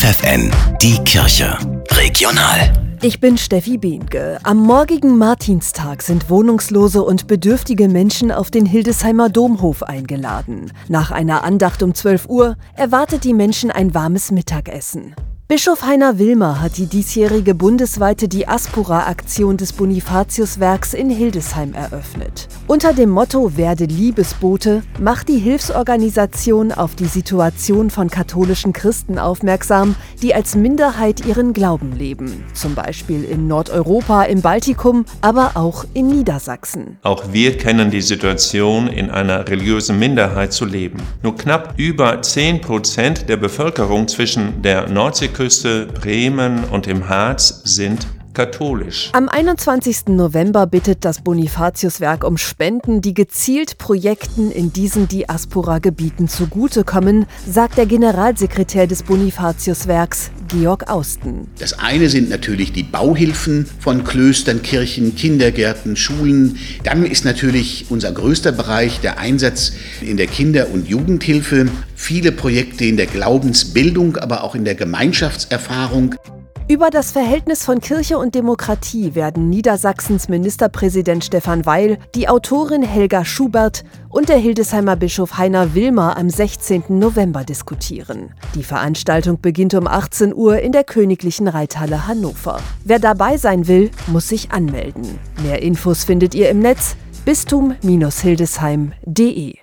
FFN, die Kirche. Regional. Ich bin Steffi Behnke. Am morgigen Martinstag sind wohnungslose und bedürftige Menschen auf den Hildesheimer Domhof eingeladen. Nach einer Andacht um 12 Uhr erwartet die Menschen ein warmes Mittagessen. Bischof Heiner Wilmer hat die diesjährige bundesweite Diaspora-Aktion des Bonifatiuswerks in Hildesheim eröffnet. Unter dem Motto Werde Liebesbote macht die Hilfsorganisation auf die Situation von katholischen Christen aufmerksam, die als Minderheit ihren Glauben leben. Zum Beispiel in Nordeuropa, im Baltikum, aber auch in Niedersachsen. Auch wir kennen die Situation, in einer religiösen Minderheit zu leben. Nur knapp über 10 Prozent der Bevölkerung zwischen der Nordseeküste Nordküste, Bremen und im Harz sind katholisch. Am 21. November bittet das Bonifatiuswerk um Spenden, die gezielt Projekten in diesen Diaspora-Gebieten zugutekommen, sagt der Generalsekretär des Bonifatiuswerks, Georg Austen. Das eine sind natürlich die Bauhilfen von Klöstern, Kirchen, Kindergärten, Schulen. Dann ist natürlich unser größter Bereich der Einsatz in der Kinder- und Jugendhilfe. Viele Projekte in der Glaubensbildung, aber auch in der Gemeinschaftserfahrung. Über das Verhältnis von Kirche und Demokratie werden Niedersachsens Ministerpräsident Stefan Weil, die Autorin Helga Schubert und der Hildesheimer Bischof Heiner Wilmer am 16. November diskutieren. Die Veranstaltung beginnt um 18 Uhr in der Königlichen Reithalle Hannover. Wer dabei sein will, muss sich anmelden. Mehr Infos findet ihr im Netz bistum-hildesheim.de